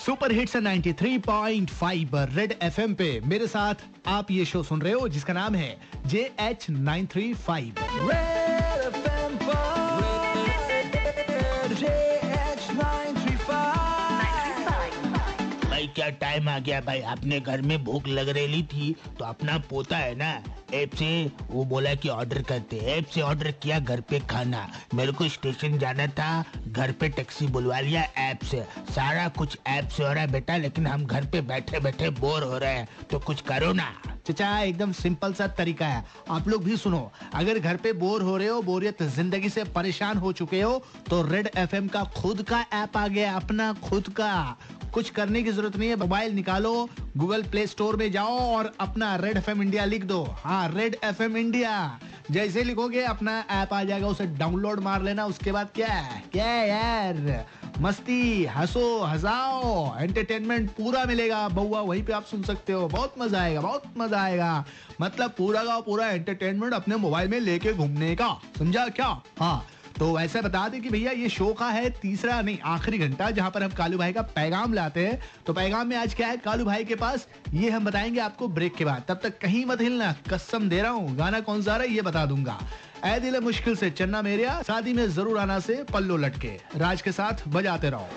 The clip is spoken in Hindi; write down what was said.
सुपर हिट्स 93.5 रेड एफएम पे। मेरे साथ आप ये शो सुन रहे हो, जिसका नाम है J H nine three five क्या टाइम आ गया भाई? अपने घर में भूख लग रही थी तो अपना पोता है ना? ऐप से वो बोला कि ऑर्डर करते ऐप से ऑर्डर किया घर पे खाना। मेरे को स्टेशन जाना था, घर पे टैक्सी बुलवा लिया ऐप से सारा कुछ ऐप से हो रहा है बेटा, लेकिन हम घर पे बैठे बैठे बोर हो रहे हैं। तो कुछ करो ना। चचा एकदम सिंपल सा तरीका है। आप लोग भी सुनो, अगर घर पे बोर हो रहे हो, बोरियत ज़िंदगी से परेशान हो चुके हो तो रेड एफएम का खुद का ऐप आ गया अपना खुद का। कुछ करने की ज़रूरत नहीं है मोबाइल निकालो गूगल प्ले स्टोर में जाओ और अपना रेड एफएम इंडिया लिख दो। हाँ रेड एफएम इंडिया जैसे लिखोगे अपना ऐप आ जाएगा, उसे डाउनलोड मार लेना, उसके बाद क्या है? क्या है यार? मस्ती, हंसो, हंसाओ एंटरटेनमेंट पूरा मिलेगा। बउआ वहीं पे आप सुन सकते हो। बहुत मज़ा आएगा, बहुत मज़ा आएगा। मतलब पूरा का पूरा एंटरटेनमेंट अपने मोबाइल में लेके घूमने का। समझा क्या? हाँ। तो वैसे बता दें कि भैया, ये शो का है तीसरा, नहीं, आखिरी घंटा, जहाँ पर हम कालू भाई का पैगाम लाते हैं। तो पैगाम में आज क्या है? कालू भाई के पास ये हम बताएँगे आपको ब्रेक के बाद। तब तक कहीं मत हिलना, कसम दे रहा हूँ। गाना कौन सा रहा है, ये बता दूँगा। ऐ दिल मुश्किल से, चन्ना मेरिया, शादी में ज़रूर आना से पल्लो लटके। राज के साथ बजाते रहो।